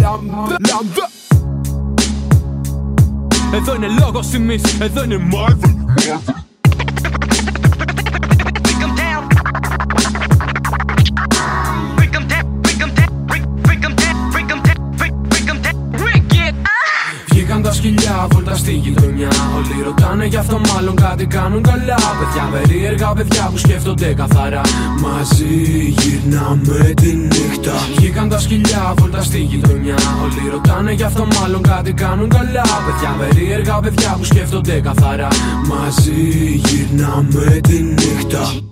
λάμδα Εδώ είναι λόγος τιμής, εδώ είναι Marvel Όλοι ρωτάνε γι' αυτό, μάλλον κάτι κάνουν καλά. Παιδιά περίεργα, παιδιά που σκέφτονται καθαρά. Μαζί γυρνάμε τη νύχτα. Βγήκαν τα σκυλιά βόλτα στη γειτονιά. Όλοι ρωτάνε γι' αυτό, μάλλον κάτι κάνουν καλά. Παιδιά περίεργα, παιδιά που σκέφτονται καθαρά. Μαζί γυρνάμε τη νύχτα.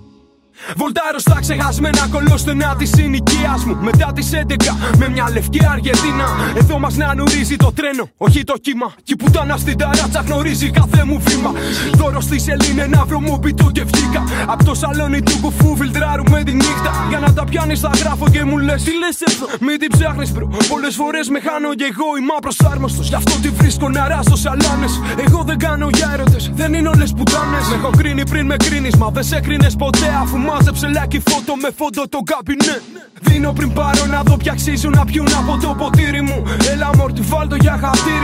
Βολτάρω στα ξεχασμένα κολόστενα τη συνοικία μου. Μετά τις 11 με μια λευκή Αργεντίνα. Εδώ μας να νουρίζει το τρένο, όχι το κύμα. Κι η πουτάνα στην ταράτσα γνωρίζει κάθε μου βήμα. Δώρο στη σελήνη ένα βρωμό πιτού και βγήκα. Απ' το σαλόνι του κουφού φιλτράρουμε τη νύχτα. Για να τα πιάνεις θα γράφω και μου λες: Τι λες εδώ, μην την ψάχνεις μπρο. Πολλές φορές με χάνω και εγώ είμαι απροσάρμοστος. Γι' αυτό τη βρίσκω να ράσω σαλάνε. Εγώ δεν κάνω για έρωτες, δεν είναι όλες πουτάνες. Με έχω κρίνει πριν με κρίνεις, μα δεν σε κρίνες ποτέ αφού μάζεψε λάκι φώτο με φόντο το καμπινέ. Δίνω πριν πάρω να δω πια αξίζουν να πιούν από το ποτήρι μου. Έλα μόρτι, βάλτο για χατήρι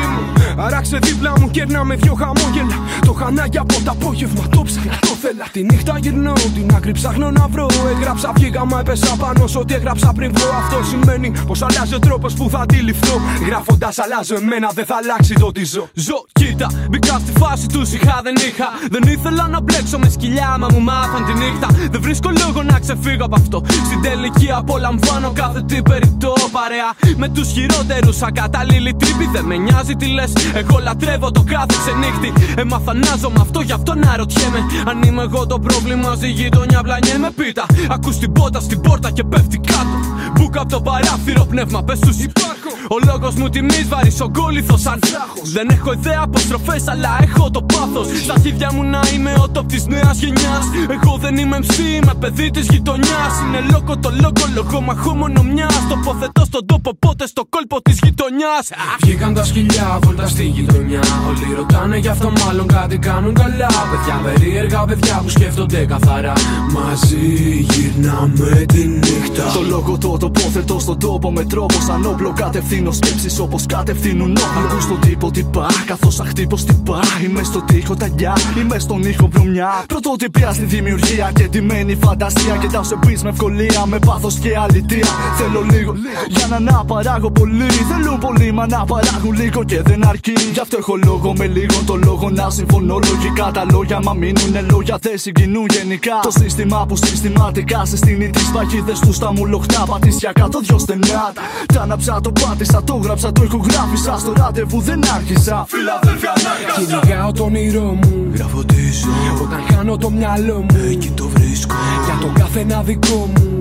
μου. Αράξε δίπλα μου, κέρνα με δυο χαμόγελα. Το χανάκι από το απόγευμα το ψάχνα, το θέλα. Τη νύχτα γυρνώ, την άκρη ψάχνω να βρω. Έγραψα, βγήκα, μα έπεσα πάνω σε ό,τι έγραψα πριν βρω. Αυτό σημαίνει πως αλλάζει ο τρόπος που θα αντιληφθώ. Γράφοντας, αλλάζω εμένα, δεν θα αλλάξει το τι ζω. Ζω, κοίτα, μπήκα στη φάση του είχα, δεν είχα. Δεν ήθελα να μπλέξω με σκυλιά, μα μου μάθαν τη νύχτα. Δεν βρίσκω λόγο να ξεφύγω από αυτό. Στην τελική απολαμβάνω κάθε τι περιττό παρέα. Με τους χειρότερους ακατάλληλοι τρύποι δεν με νοιάζει τι λες. Εγώ λατρεύω το κάθε ξενύχτη. Έμαθα να ζω με αυτό, γι' αυτό να ρωτιέμαι. Αν είμαι εγώ το πρόβλημα, στη γειτονιά βλανιέμαι πίτα. Ακούς την πότα στην πόρτα και πέφτει κάτω. Μπουκα από το παράθυρο πνεύμα, πες τους υπάρχω. Ο λόγος μου τιμή βαρύ, ο κόλληθος σαν βράχο. Δεν έχω ιδέα αποστροφέ, αλλά έχω το πάθος. Στα χέρια μου να είμαι ο top της νέας γενιάς. Εγώ δεν είμαι MC, είμαι παιδί της γειτονιάς. Είναι λόγο το λόγο, λόγο μαχώ μόνο μιας. Τοποθετώ στον τόπο, πότε στο κόλπο της γειτονιάς. Βγήκαν τα σκυλιά βόλτα στη γειτονιά. Όλοι ρωτάνε γι' αυτό, μάλλον κάτι κάνουν καλά. Παιδιά περίεργα, παιδιά που σκέφτονται καθαρά. Μαζί γυρνάμε τη νύχτα. Το λόγο το τοποθετώ στον τόπο με τρόπο σαν όπλο. Κατευθύνω σκέψεις όπως κατευθύνουν όπλο. Ακού στον τύπο τυπά, καθώς σαν χτύπο τυπά. Είμαι στον τοίχο ταγιά, είμαι στον ήχο βρωμιά. Πρωτότυπια στη δημιουργία και τιμένη φαντασία. Κοιτάω σε πεις με ευκολία, με πάθος και αλητία. Θέλω λίγο για να να παράγω πολύ. Θέλουν πολύ, μα να παράγουν λίγο και δεν αρκεί. Γι' αυτό έχω λόγο με λίγο το λόγο να συμφωνώ λογικά. Τα λόγια μα μείνουν λόγια, δεν συγκινούν γενικά. Το σύστημα που συστηματικά συστήνει τις παγίδες τους στα μου λοχτά. Πατήσια κάτω δυο στενά. Τα άναψα, το πάτησα, το γράψα, το ηχογράφησα. Στο ραντεβού δεν άρχισα. Φιλαδέλφια ανάγκασα. Κυνηγάω το όνειρό μου. Γράφω τι ζω, Όταν χάνω το μυαλό μου. εκεί το βρίσκω. Για τον κάθε ένα δικό μου.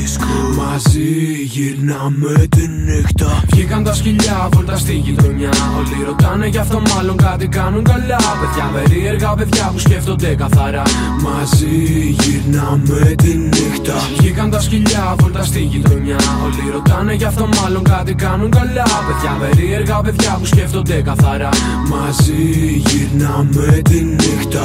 Παίρνω ρίσκο. Μαζί γυρνάμε τη νύχτα. Βγήκαν τα σκυλιά βόλτα στη γειτονιά. Όλοι ρωτάνε γι' αυτό, μάλλον κάτι κάνουν καλά. Παιδιά περίεργα, παιδιά που σκέφτονται καθαρά. Μαζί γυρνάμε τη νύχτα. Βγήκαν τα σκυλιά βόλτα στη γειτονιά. Όλοι ρωτάνε γι' αυτό, μάλλον κάτι κάνουν καλά. Παιδιά περίεργα, παιδιά που σκέφτονται καθαρά. Μαζί γυρνάμε τη νύχτα.